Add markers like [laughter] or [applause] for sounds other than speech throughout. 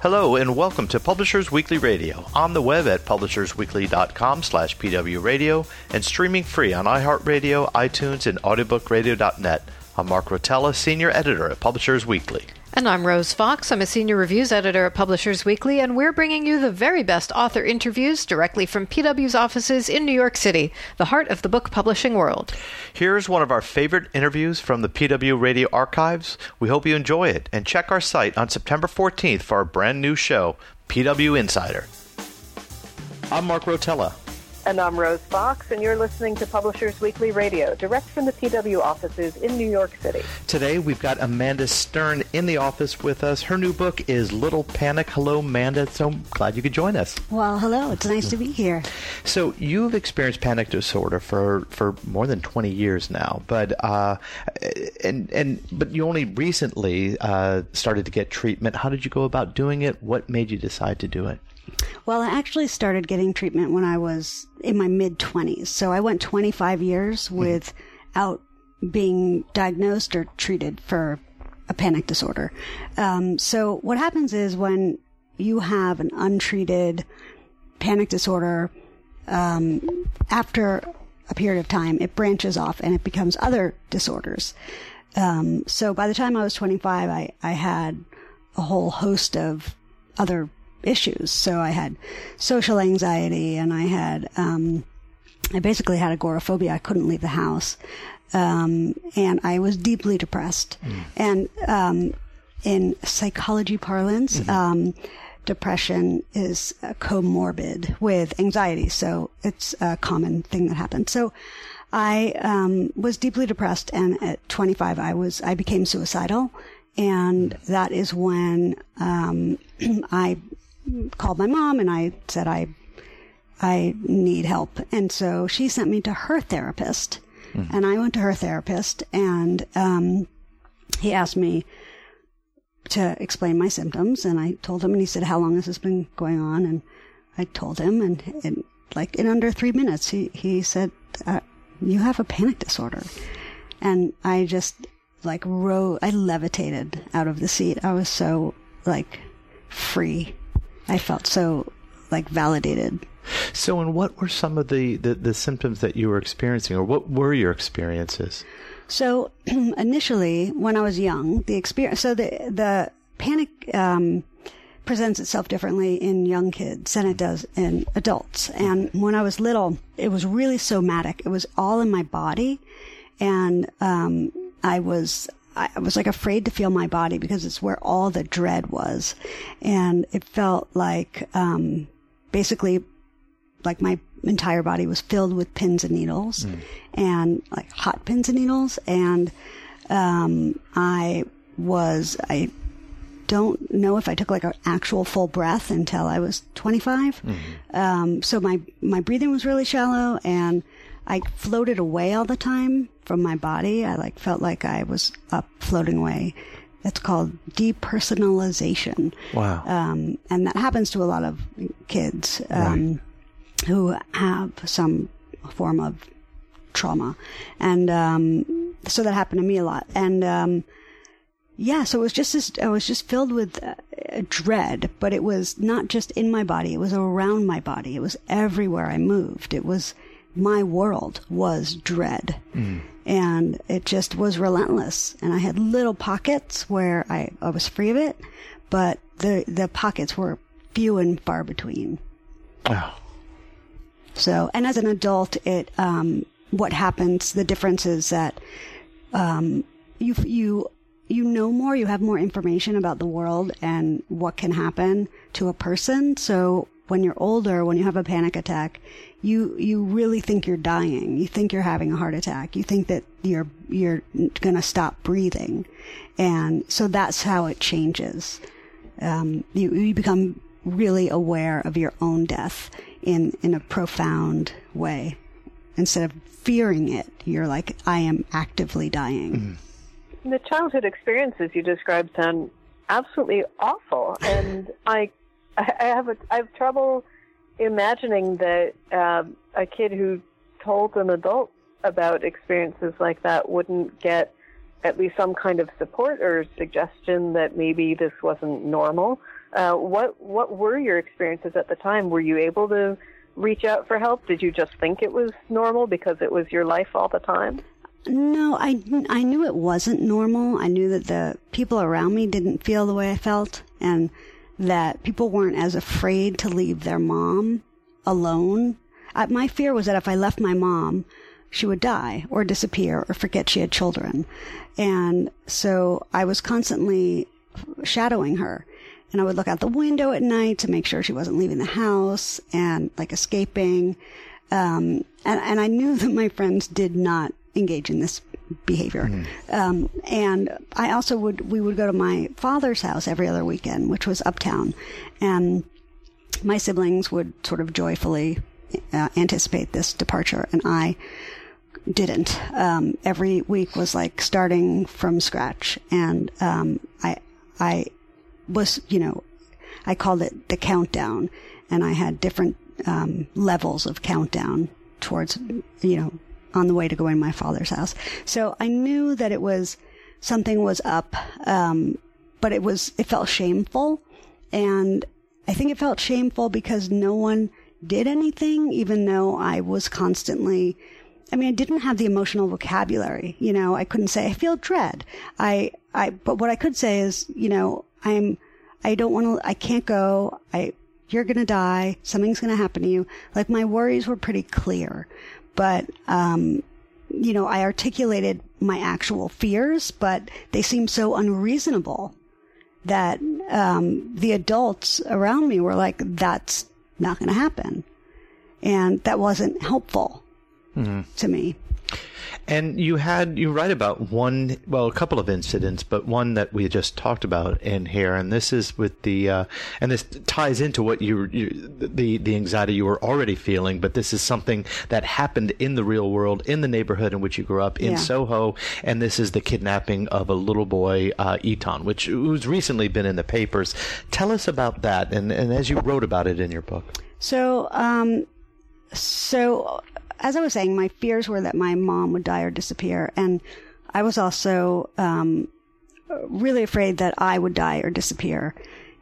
Hello and welcome to Publishers Weekly Radio on the web at publishersweekly.com slash pwradio and streaming free on iHeartRadio, iTunes, and audiobookradio.net. I'm Mark Rotella, Senior Editor at Publishers Weekly. And I'm Rose Fox. I'm a senior reviews editor at Publishers Weekly, and we're bringing you the very best author interviews directly from PW's offices in New York City, the heart of the book publishing world. Here's one of our favorite interviews from the PW Radio archives. We hope you enjoy it, and check our site on September 14th for our brand new show, PW Insider. I'm Mark Rotella. And I'm Rose Fox, and you're listening to Publishers Weekly Radio, direct from the PW offices in New York City. Today, we've got Amanda Stern in the office with us. Her new book is Little Panic. Hello, Amanda. So glad you could join us. Well, hello. It's nice to be here. So, you've experienced panic disorder for, for more than 20 years now, but uh, and and but you only recently uh, started to get treatment. How did you go about doing it? What made you decide to do it? Well, I actually started getting treatment when I was in my mid 20s. So I went 25 years without being diagnosed or treated for a panic disorder. Um, so what happens is when you have an untreated panic disorder, um, after a period of time, it branches off and it becomes other disorders. Um, so by the time I was 25, I, I had a whole host of other issues. So I had social anxiety and I had, um, I basically had agoraphobia. I couldn't leave the house. Um, and I was deeply depressed. And, um, in psychology parlance, um, depression is uh, comorbid with anxiety. So it's a common thing that happens. So I, um, was deeply depressed. And at 25, I was, I became suicidal. And that is when, um, [clears throat] I called my mom and I said I I need help. And so she sent me to her therapist. And I went to her therapist and um, he asked me to explain my symptoms and I told him and he said how long has this been going on and I told him and, and like in under 3 minutes he he said uh, you have a panic disorder. And I just like rose I levitated out of the seat. I was so like free. I felt so like validated. So, and what were some of the, the, the symptoms that you were experiencing, or what were your experiences? So [clears throat] initially, when I was young, the experience, so the, the panic, um, presents itself differently in young kids than it does in adults. And when I was little, it was really somatic. It was all in my body. And, um, I was, I was like afraid to feel my body because it's where all the dread was. And it felt like, um, basically like my entire body was filled with pins and needles and like hot pins and needles. And, um, I was, I don't know if I took like an actual full breath until I was 25. Um, so my, my breathing was really shallow and I floated away all the time from my body. I like felt like I was up floating away. It's called depersonalization. Wow. Um, and that happens to a lot of kids, um, who have some form of trauma. And, um, so that happened to me a lot. And, um, yeah, so it was just this, I was just filled with uh, dread, but it was not just in my body, it was around my body. It was everywhere I moved. It was, my world was dread. And it just was relentless. And I had little pockets where I, I was free of it, but the, the pockets were few and far between. Wow. So, and as an adult, it, um, what happens, the difference is that, um, you, you, you know more, you have more information about the world and what can happen to a person. So when you're older, when you have a panic attack, you, you really think you're dying. You think you're having a heart attack. You think that you're, you're gonna stop breathing. And so that's how it changes. Um, you, you become really aware of your own death in in a profound way. Instead of fearing it, you're like, I am actively dying. Mm. The childhood experiences you described sound absolutely awful, and [laughs] I, I have a, I have trouble imagining that um, a kid who told an adult about experiences like that wouldn't get at least some kind of support or suggestion that maybe this wasn't normal. Uh, what what were your experiences at the time? Were you able to reach out for help? Did you just think it was normal because it was your life all the time? No, I, I knew it wasn't normal. I knew that the people around me didn't feel the way I felt and that people weren't as afraid to leave their mom alone. I, my fear was that if I left my mom, she would die or disappear or forget she had children. And so I was constantly shadowing her. And I would look out the window at night to make sure she wasn't leaving the house and like escaping. Um, and, and I knew [laughs] that my friends did not engage in this behavior. Mm. Um, and I also would, we would go to my father's house every other weekend, which was uptown. And my siblings would sort of joyfully uh, anticipate this departure. And I didn't. Um, every week was like starting from scratch. And, um, I, I was, you know, I called it the countdown and I had different, um, levels of countdown towards, you know, on the way to going to my father's house. So I knew that it was something was up, um, but it was it felt shameful, and I think it felt shameful because no one did anything, even though I was constantly. I mean, I didn't have the emotional vocabulary. You know, I couldn't say I feel dread. I, I, but what I could say is, you know, I'm, I don't want to, I can't go. I, you're going to die. Something's going to happen to you. Like my worries were pretty clear but um, you know, I articulated my actual fears, but they seemed so unreasonable that um, the adults around me were like, "That's not going to happen," and that wasn't helpful mm-hmm. to me. And you had you write about one, well, a couple of incidents, but one that we just talked about in here, and this is with the, uh, and this ties into what you, you, the the anxiety you were already feeling, but this is something that happened in the real world, in the neighborhood in which you grew up, in yeah. Soho, and this is the kidnapping of a little boy, uh, Etan, which who's recently been in the papers. Tell us about that, and and as you wrote about it in your book. So, um, so as I was saying, my fears were that my mom would die or disappear. And I was also, um, really afraid that I would die or disappear.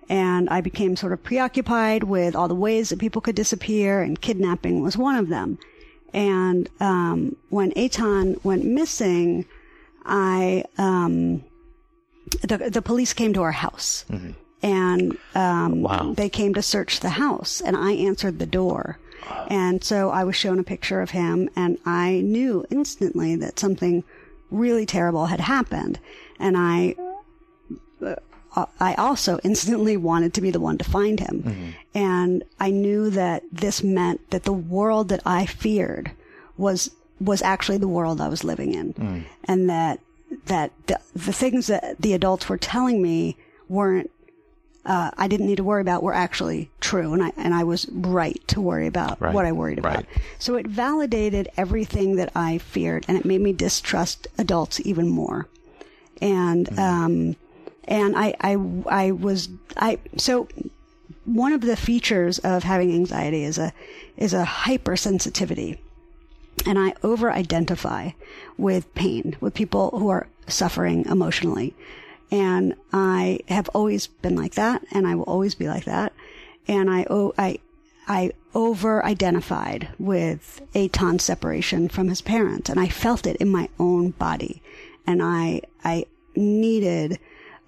And I became sort of preoccupied with all the ways that people could disappear and kidnapping was one of them. And, um, when Etan went missing, I, um, the, the police came to our house. Mm-hmm. And um, wow. they came to search the house, and I answered the door. And so I was shown a picture of him and I knew instantly that something really terrible had happened. And I, uh, I also instantly wanted to be the one to find him. Mm-hmm. And I knew that this meant that the world that I feared was, was actually the world I was living in. Mm. And that, that the, the things that the adults were telling me weren't uh, I didn't need to worry about were actually true, and I and I was right to worry about right. what I worried about. Right. So it validated everything that I feared, and it made me distrust adults even more. And mm. um, and I I I was I so one of the features of having anxiety is a is a hypersensitivity and I over identify with pain, with people who are suffering emotionally. And I have always been like that and I will always be like that. And I, oh, I, I over identified with Etan's separation from his parents and I felt it in my own body. And I, I needed,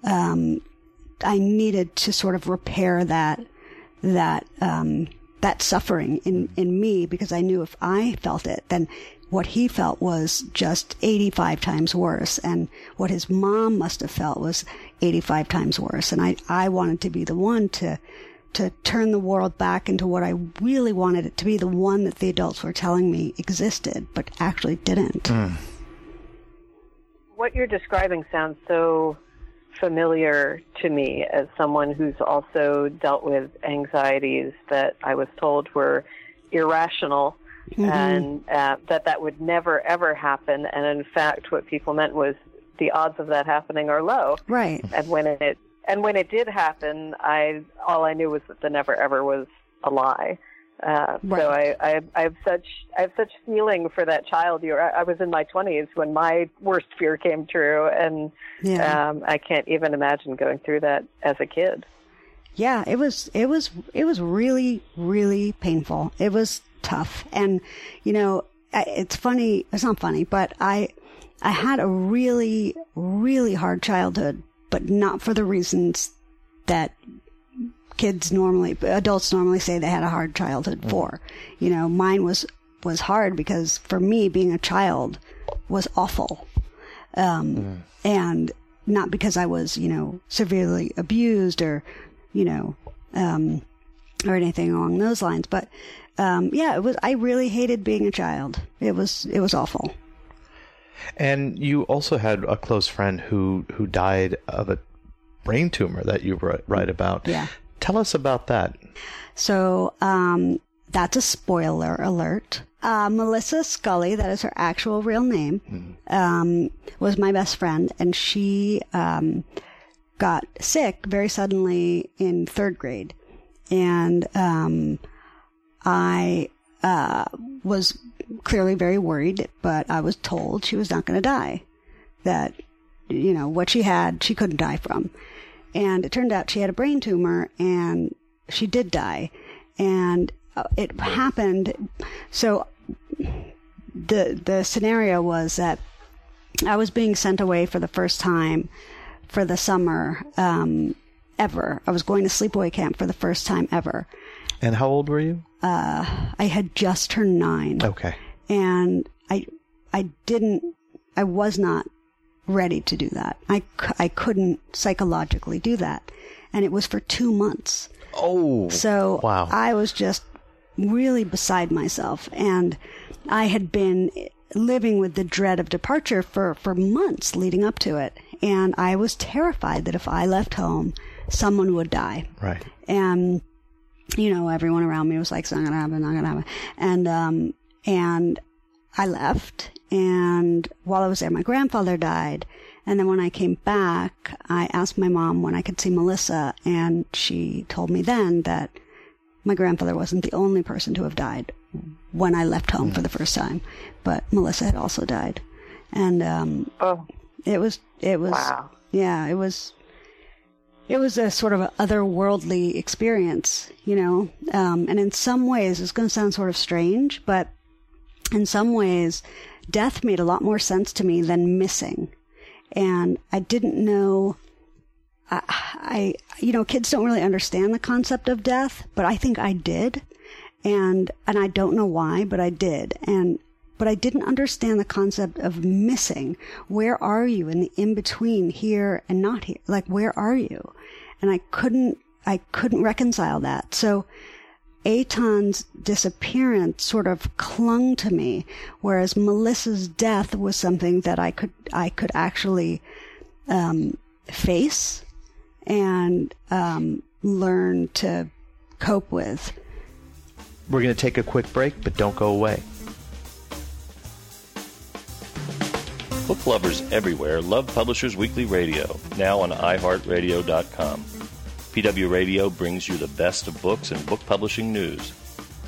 um, I needed to sort of repair that, that, um, that suffering in, in me because I knew if I felt it, then what he felt was just 85 times worse. And what his mom must have felt was 85 times worse. And I, I wanted to be the one to, to turn the world back into what I really wanted it to be, the one that the adults were telling me existed, but actually didn't. Mm. What you're describing sounds so familiar to me as someone who's also dealt with anxieties that I was told were irrational and uh, that that would never ever happen. And in fact, what people meant was the odds of that happening are low. Right. And when it and when it did happen, I all I knew was that the never ever was a lie. Uh, So I, I, I have such I have such feeling for that child. You, I, I was in my twenties when my worst fear came true, and Yeah. um, I can't even imagine going through that as a kid. Yeah, it was it was it was really really painful. It was tough, and you know, it's funny. It's not funny, but I I had a really really hard childhood, but not for the reasons that kids normally adults normally say they had a hard childhood for. You know, mine was was hard because for me being a child was awful. Um and not because I was, you know, severely abused or, you know, um or anything along those lines, but um yeah, it was I really hated being a child. It was it was awful. And you also had a close friend who who died of a brain tumor that you wri- write about. Yeah. Tell us about that. So um, that's a spoiler alert. Uh, Melissa Scully, that is her actual real name, um, was my best friend, and she um, got sick very suddenly in third grade, and um, I uh, was clearly very worried, but I was told she was not going to die. That you know what she had, she couldn't die from, and it turned out she had a brain tumor, and she did die, and uh, it happened. So the the scenario was that I was being sent away for the first time for the summer um, ever. I was going to sleepaway camp for the first time ever. And how old were you? Uh, I had just turned nine, Okay. and I I didn't I was not ready to do that. I, I couldn't psychologically do that, and it was for two months. Oh. So Wow. I was just really beside myself. And I had been living with the dread of departure for, for months leading up to it. And I was terrified that if I left home, someone would die. Right. And, you know, everyone around me was like, it's not going to happen, not going to happen. And, um, and I left. And while I was there, my grandfather died. And then when I came back, I asked my mom when I could see Melissa, and she told me then that my grandfather wasn't the only person to have died when I left home for the first time, but Melissa had also died. And, um, Oh, it was, it was, Wow. yeah, it was, it was a sort of otherworldly experience, you know. Um, and in some ways, it's going to sound sort of strange, but in some ways, death made a lot more sense to me than missing. And I didn't know. I, I, you know, kids don't really understand the concept of death, but I think I did. And, and I don't know why, but I did. And, but I didn't understand the concept of missing. Where are you in the in between here and not here? Like, where are you? And I couldn't, I couldn't reconcile that. So, Etan's disappearance sort of clung to me, whereas Melissa's death was something that I could, I could actually, um, face and, um, learn to cope with. We're going to take a quick break, but don't go away. Book lovers everywhere love Publishers Weekly Radio, now on iHeartRadio.com. PW Radio brings you the best of books and book publishing news.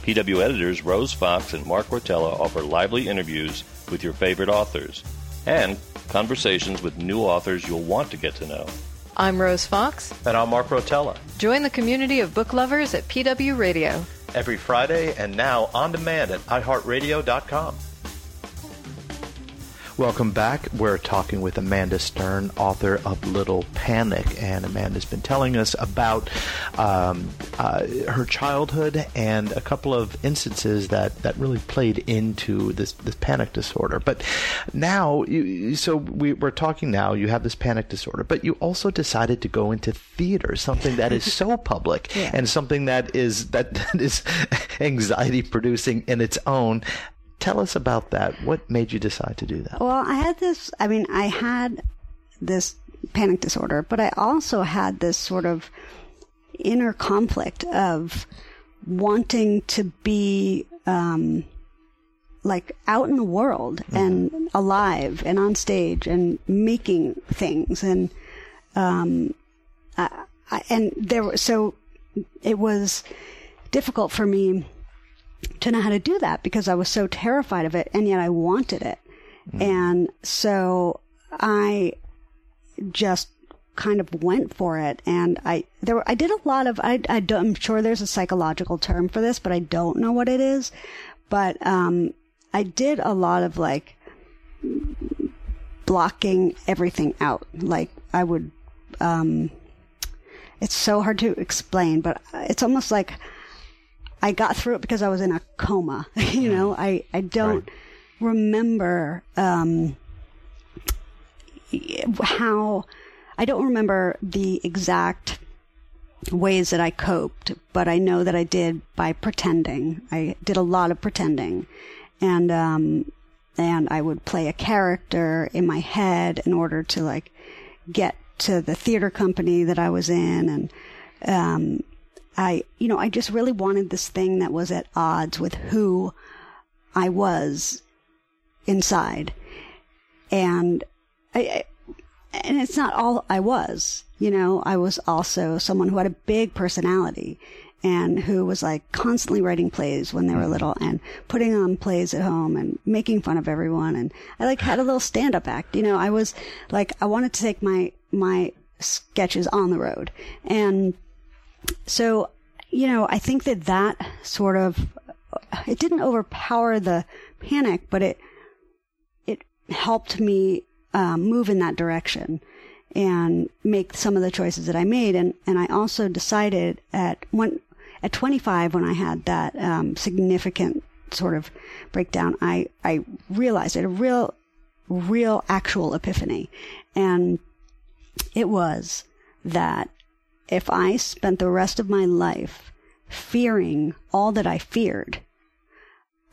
PW editors Rose Fox and Mark Rotella offer lively interviews with your favorite authors and conversations with new authors you'll want to get to know. I'm Rose Fox. And I'm Mark Rotella. Join the community of book lovers at PW Radio. Every Friday and now on demand at iHeartRadio.com. Welcome back. We're talking with Amanda Stern, author of Little Panic, and Amanda's been telling us about um, uh, her childhood and a couple of instances that, that really played into this, this panic disorder. But now, you, so we, we're talking now. You have this panic disorder, but you also decided to go into theater, something that is so [laughs] public Yeah. and something that is that, that is [laughs] anxiety producing in its own. Tell us about that. What made you decide to do that? Well, I had this, I mean, I had this panic disorder, but I also had this sort of inner conflict of wanting to be um, like out in the world and alive and on stage and making things and um, I, I, and there was so it was difficult for me to know how to do that because I was so terrified of it and yet I wanted it. And so I just kind of went for it and I there were I did a lot of I I don't, I'm sure there's a psychological term for this but I don't know what it is. But um I did a lot of like blocking everything out. Like I would um it's so hard to explain but it's almost like I got through it because I was in a coma [laughs] you know? I I don't remember um how I don't remember the exact ways that I coped, but I know that I did by pretending. I did a lot of pretending, and um, and I would play a character in my head in order to like get to the theater company that I was in, and um, I, you know, I just really wanted this thing that was at odds with who I was inside, and I, and it's not all I was. You know, I was also someone who had a big personality and who was like constantly writing plays when they were mm-hmm. little and putting on plays at home and making fun of everyone. And I like had a little stand up act. You know, I was like, I wanted to take my, my sketches on the road. And so, you know, I think that that sort of, it didn't overpower the panic, but it, it helped me um, move in that direction and make some of the choices that I made. And, and I also decided at one, at 25, when I had that, um, significant sort of breakdown, I, I realized it a real, real actual epiphany. And it was that if I spent the rest of my life fearing all that I feared,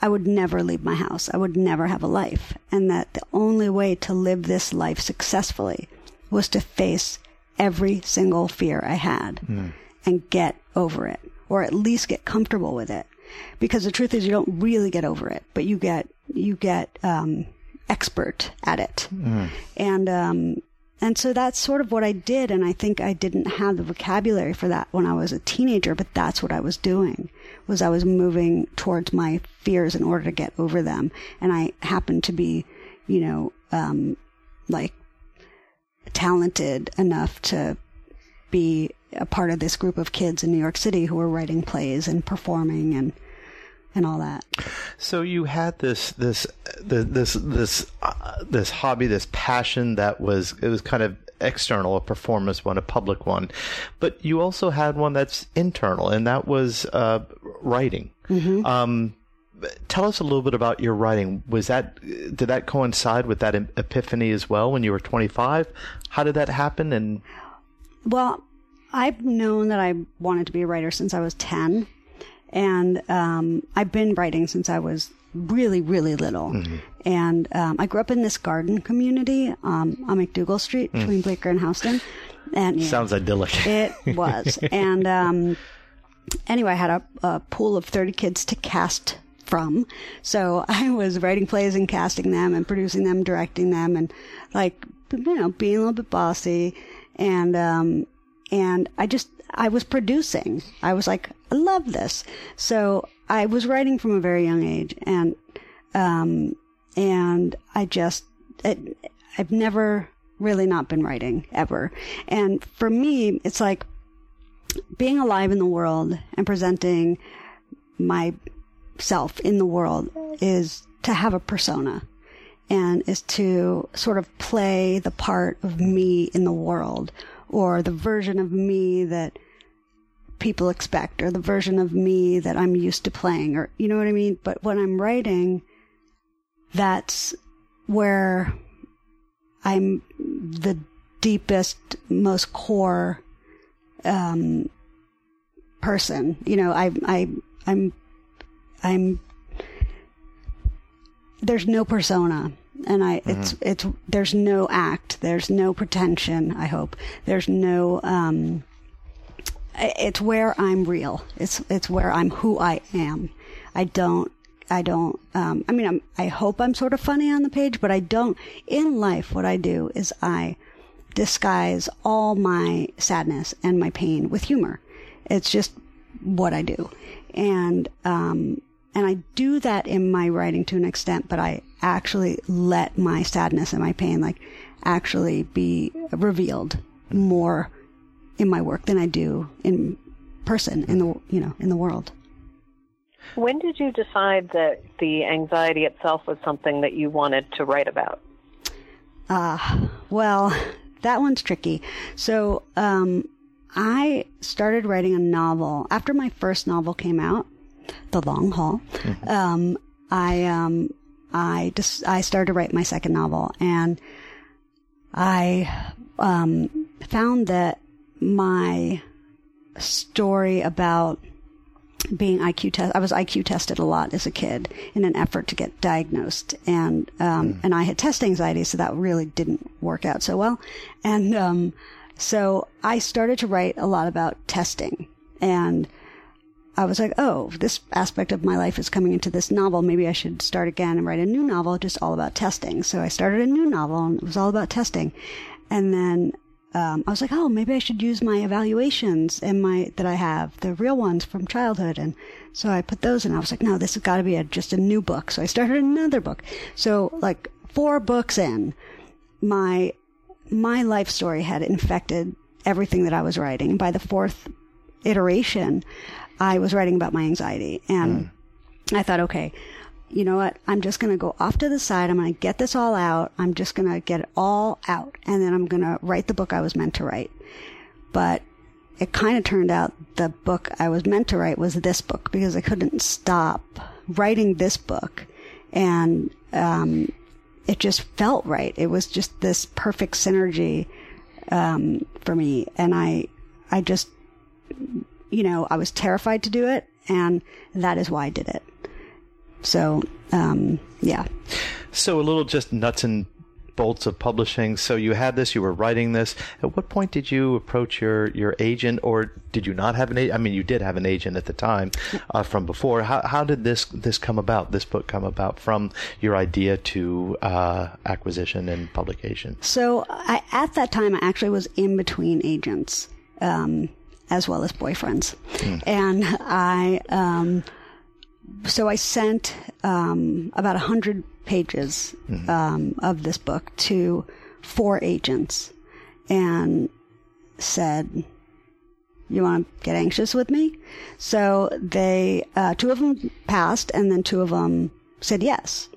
I would never leave my house. I would never have a life. And that the only way to live this life successfully was to face every single fear I had and get over it, or at least get comfortable with it. Because the truth is, you don't really get over it, but you get you get um, expert at it, and um, and so that's sort of what I did. And I think I didn't have the vocabulary for that when I was a teenager, but that's what I was doing was I was moving towards my fears in order to get over them. And I happened to be, you know, um, like talented enough to be a part of this group of kids in New York City who were writing plays and performing and and all that. So you had this this this this uh, this hobby, this passion that was it was kind of external, a performance one, a public one, but you also had one that's internal, and that was uh, writing. Um, tell us a little bit about your writing. Was that did that coincide with that epiphany as well when you were 25? How did that happen? And Well, I've known that I wanted to be a writer since I was 10. And um, I've been writing since I was really, really little. And um, I grew up in this garden community um, on MacDougal Street between Bleecker and Houston. And yeah, sounds idyllic. [laughs] it was. and um, anyway, I had a, a pool of 30 kids to cast from. So [laughs] I was writing plays and casting them and producing them, directing them, and like, you know, being a little bit bossy. And, um, and I just, I was producing. I was like, I love this. So I was writing from a very young age and, um, and I just, it, I've never really not been writing ever. And for me, it's like being alive in the world and presenting myself in the world is to have a persona and is to sort of play the part of me in the world or the version of me that people expect or the version of me that I'm used to playing or you know what I mean? But when I'm writing, that's where I'm the deepest, most core um, person. You know, I, I, I'm, I'm. There's no persona, and I. It's it's. There's no act. There's no pretension. I hope there's no. Um, it's where I'm real. It's it's where I'm who I am. I don't I don't, um, I mean, I'm, I hope I'm sort of funny on the page, but I don't, in life, what I do is I disguise all my sadness and my pain with humor. It's just what I do. And, um, and I do that in my writing to an extent, but I actually let my sadness and my pain, like, actually be revealed more in my work than I do in person in the, you know, in the world. When did you decide that the anxiety itself was something that you wanted to write about? Ah, uh, well, that one's tricky. So, um, I started writing a novel after my first novel came out, The Long Haul. Mm-hmm. Um, I, um, I just, I started to write my second novel and I, um, found that my story about being IQ test. I was IQ tested a lot as a kid in an effort to get diagnosed, and um, mm. and I had test anxiety, so that really didn't work out so well. And um, so I started to write a lot about testing, and I was like, oh, this aspect of my life is coming into this novel. Maybe I should start again and write a new novel just all about testing. So I started a new novel, and it was all about testing, and then um, I was like, oh, maybe I should use my evaluations and my that I have, the real ones from childhood, and so I put those in. I was like, no, this has got to be a, just a new book. So I started another book. So like four books in, my my life story had infected everything that I was writing. By the fourth iteration, I was writing about my anxiety, and mm. I thought, okay, you know what? I'm just going to go off to the side. I'm going to get this all out. I'm just going to get it all out. And then I'm going to write the book I was meant to write. But it kind of turned out the book I was meant to write was this book because I couldn't stop writing this book. And, um, it just felt right. It was just this perfect synergy, um, for me. And I, I just, you know, I was terrified to do it. And that is why I did it. So, um, yeah. So a little just nuts and bolts of publishing. So you had this, you were writing this. At what point did you approach your, your agent, or did you not have an agent? I mean, you did have an agent at the time uh, from before. How, how did this this come about? This book come about from your idea to uh, acquisition and publication? So I, at that time, I actually was in between agents. Um, as well as boyfriends, mm. and I um, so I sent um, about a hundred pages mm-hmm. um, of this book to four agents and said, "You want to get anxious with me?" So they, uh, two of them passed, and then two of them said yes.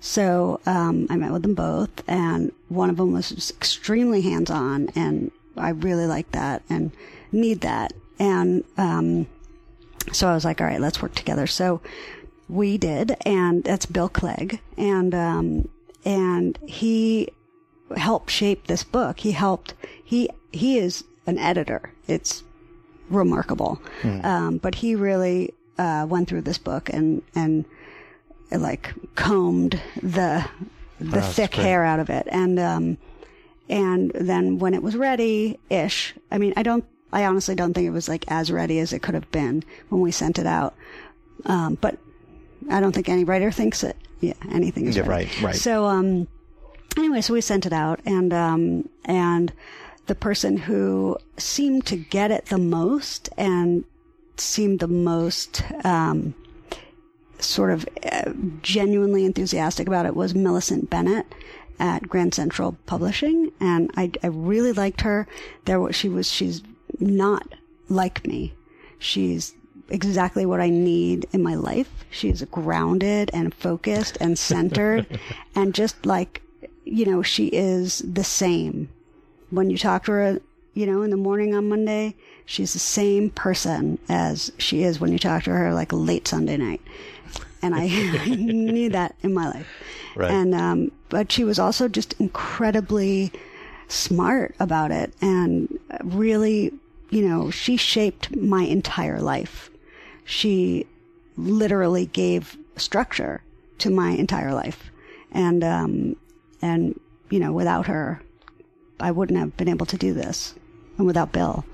So um, I met with them both, and one of them was extremely hands-on, and I really liked that and need that. And um, so I was like, all right, let's work together. So we did, and that's Bill Clegg, and um, and he helped shape this book. He helped. He he is an editor. It's remarkable, mm. um, but he really uh, went through this book and and like combed the the oh, thick hair out of it, and um, and then when it was ready, ish. I mean, I don't I honestly don't think it was like as ready as it could have been when we sent it out. Um, but I don't think any writer thinks it. Yeah, anything is yeah, ready. right, right. So, um, anyway, so we sent it out, and um, and the person who seemed to get it the most and seemed the most um, sort of uh, genuinely enthusiastic about it was Millicent Bennett at Grand Central Publishing, and I, I really liked her. There, was, she was she's not like me. She's exactly what I need in my life. She's grounded and focused and centered [laughs] and just like, you know, she is the same. When you talk to her, you know, in the morning on Monday, she's the same person as she is when you talk to her like late Sunday night. And I, [laughs] I need that in my life. Right. And, um, but she was also just incredibly smart about it and really you know, she shaped my entire life. She literally gave structure to my entire life. And, um, and, you know, without her, I wouldn't have been able to do this. And without Bill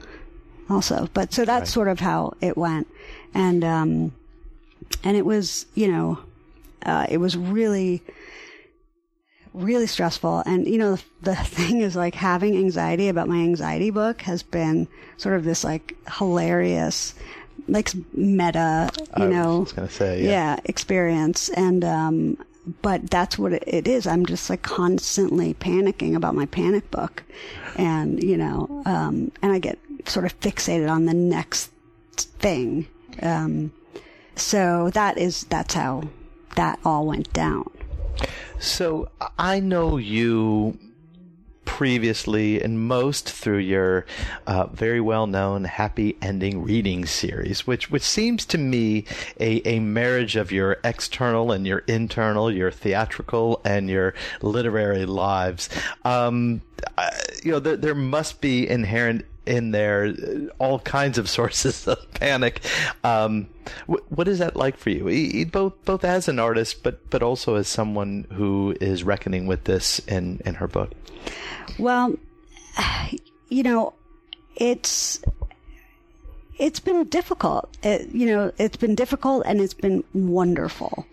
also. But so that's right. sort of how it went. And, um, and it was, you know, uh, it was really, really stressful. And, you know, the, the [laughs] thing is like having anxiety about my anxiety book has been sort of this like hilarious, like meta, you I know, was gonna say, yeah. experience. And, um, but that's what it, it is. I'm just like constantly panicking about my panic book. And, you know, um, and I get sort of fixated on the next thing. Um, so that is, that's how that all went down. So I know you previously and most through your uh, very well known happy ending reading series which which seems to me a, a marriage of your external and your internal your theatrical and your literary lives. Um, uh, you know there, there must be inherent in there all kinds of [laughs] sources of panic um, wh- what is that like for you e- both both as an artist but but also as someone who is reckoning with this in in her book Well, you know, it's it's been difficult. It, you know, it's been difficult and it's been wonderful.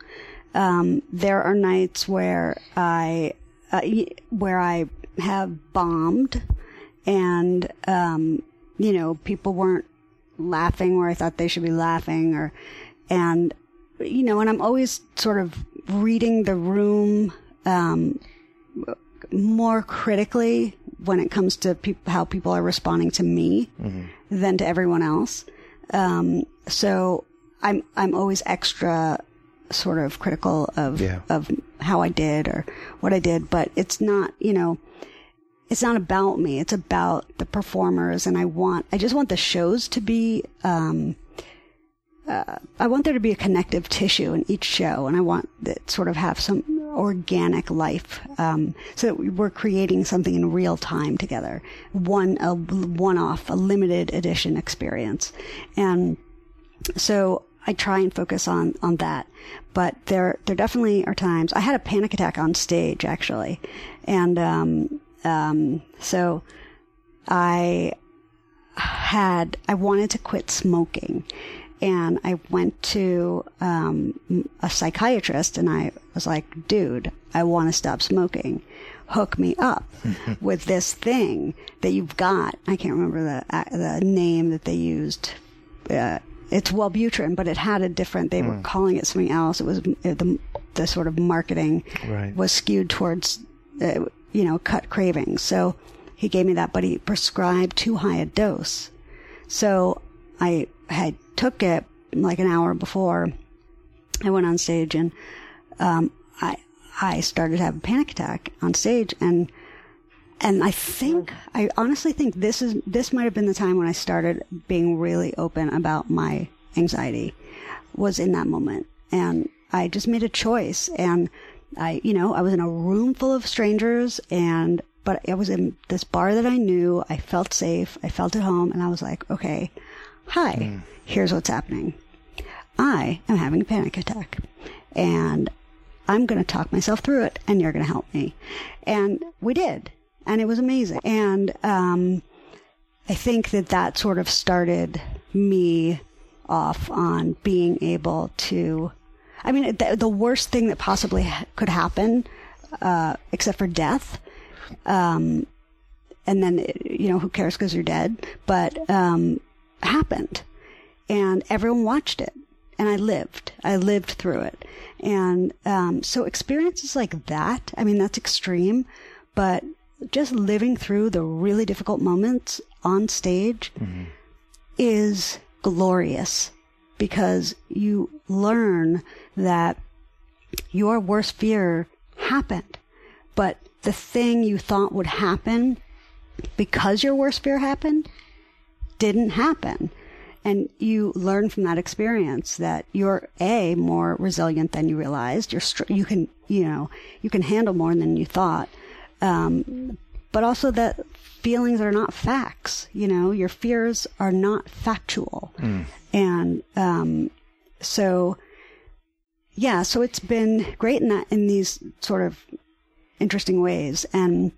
Um, there are nights where I uh, where I have bombed, and um, you know, people weren't laughing where I thought they should be laughing, or and you know, and I'm always sort of reading the room. Um, more critically when it comes to peop how people are responding to me than to everyone else. Um, so I'm I'm always extra sort of critical of Yeah. of how I did or what I did, but it's not you know it's not about me. It's about the performers, and I want I just want the shows to be. Um, uh, I want there to be a connective tissue in each show, and I want that sort of have some organic life, um, so that we're creating something in real time together. One a one-off, a limited edition experience, and so I try and focus on on that. But there there definitely are times I had a panic attack on stage actually, and um, um, so I had I wanted to quit smoking, and I went to um, a psychiatrist, and I was like, "Dude, I want to stop smoking. Hook me up [laughs] with this thing that you've got." I can't remember the uh, the name that they used. Uh, it's Wellbutrin, but it had a different. They were calling it something else. It was the the sort of marketing Right. was skewed towards, uh, you know, cut cravings. So he gave me that, but he prescribed too high a dose. So I had took it like an hour before I went on stage and, um, I, I started to have a panic attack on stage and, and I think, I honestly think this is, this might have been the time when I started being really open about my anxiety was in that moment. And I just made a choice and I, you know, I was in a room full of strangers and, but I was in this bar that I knew. I felt safe. I felt at home and I was like, okay, hi, here's what's happening. I am having a panic attack and I'm going to talk myself through it and you're going to help me. And we did. And it was amazing. And, um, I think that that sort of started me off on being able to, I mean, the, the worst thing that possibly ha- could happen, uh, except for death, um, and then, you know, who cares because you're dead, but, um, happened. And everyone watched it. And I lived. I lived through it. And, um, so experiences like that, I mean, that's extreme, but just living through the really difficult moments on stage is glorious because you learn that your worst fear happened, but the thing you thought would happen because your worst fear happened didn't happen. And you learn from that experience that you're a more resilient than you realized. You're str- you can you know you can handle more than you thought, um, but also that feelings are not facts. You know your fears are not factual, and um, so yeah. So it's been great in that in these sort of interesting ways and.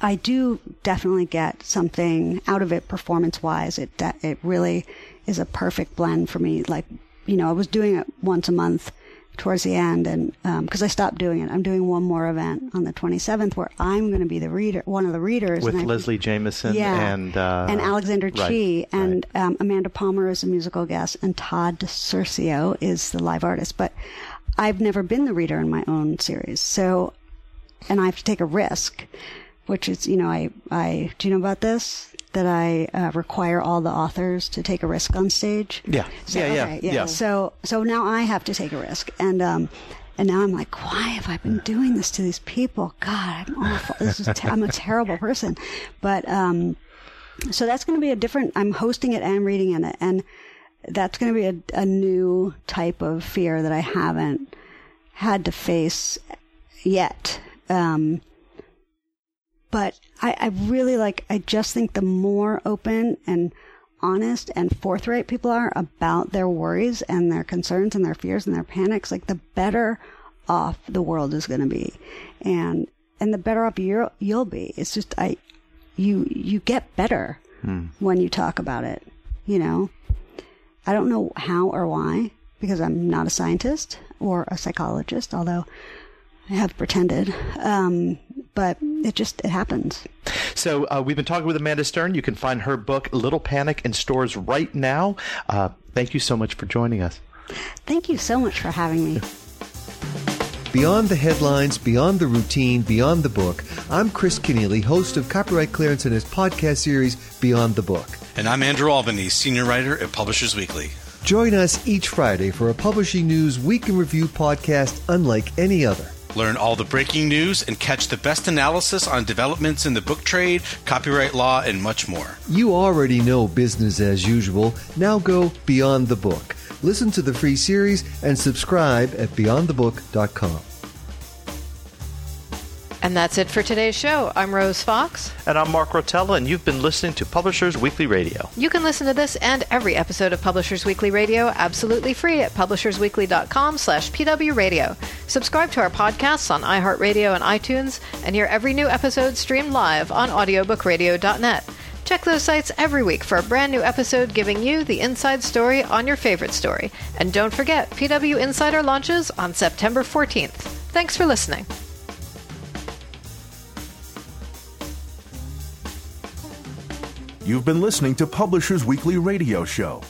I do definitely get something out of it performance wise. It it really is a perfect blend for me. Like you know, I was doing it once a month towards the end, and because I stopped doing it, I'm doing one more event on the 27th where I'm going to be the reader, one of the readers with Leslie Jamison yeah, and uh, and Alexander right, Chee and right. um, Amanda Palmer is a musical guest, and Todd DeCercio is the live artist. But I've never been the reader in my own series, so and I have to take a risk, which is you know I I do you know about this that I uh, require all the authors to take a risk on stage. Yeah. So, Yeah, yeah, okay, yeah. So so now I have to take a risk, and um, and now I'm like, why have I been doing this to these people? God, I'm awful. This is ter- I'm a terrible person. But um, so that's going to be a different. I'm hosting it and reading in it, and that's going to be a, a new type of fear that I haven't had to face yet. Um, but I, I really like, I just think the more open and honest and forthright people are about their worries and their concerns and their fears and their panics, like the better off the world is going to be. And, and the better off you're, you'll be. It's just, I, you, you get better when you talk about it, you know? I don't know how or why because I'm not a scientist or a psychologist, although I have pretended. Um, but it just, it happens. So uh, we've been talking with Amanda Stern. You can find her book Little Panic in stores right now. Uh, thank you so much for joining us. Thank you so much for having me. Beyond the headlines, beyond the routine, beyond the book, I'm Chris Kenneally, host of Copyright Clearance and his podcast series, Beyond the Book. And I'm Andrew Albanese, senior writer at Publishers Weekly. Join us each Friday for a Publishing News Week in Review podcast unlike any other. Learn all the breaking news and catch the best analysis on developments in the book trade, copyright law, and much more. You already know business as usual. Now go beyond the book. Listen to the free series and subscribe at beyondthebook.com. And that's it for today's show. I'm Rose Fox. And I'm Mark Rotella, and you've been listening to Publishers Weekly Radio. You can listen to this and every episode of Publishers Weekly Radio absolutely free at publishersweekly.com slash pwradio. Subscribe to our podcasts on iHeartRadio and iTunes, and hear every new episode streamed live on audiobookradio.net. Check those sites every week for a brand new episode giving you the inside story on your favorite story. And don't forget, PW Insider launches on September 14th. Thanks for listening. You've been listening to Publishers Weekly Radio Show.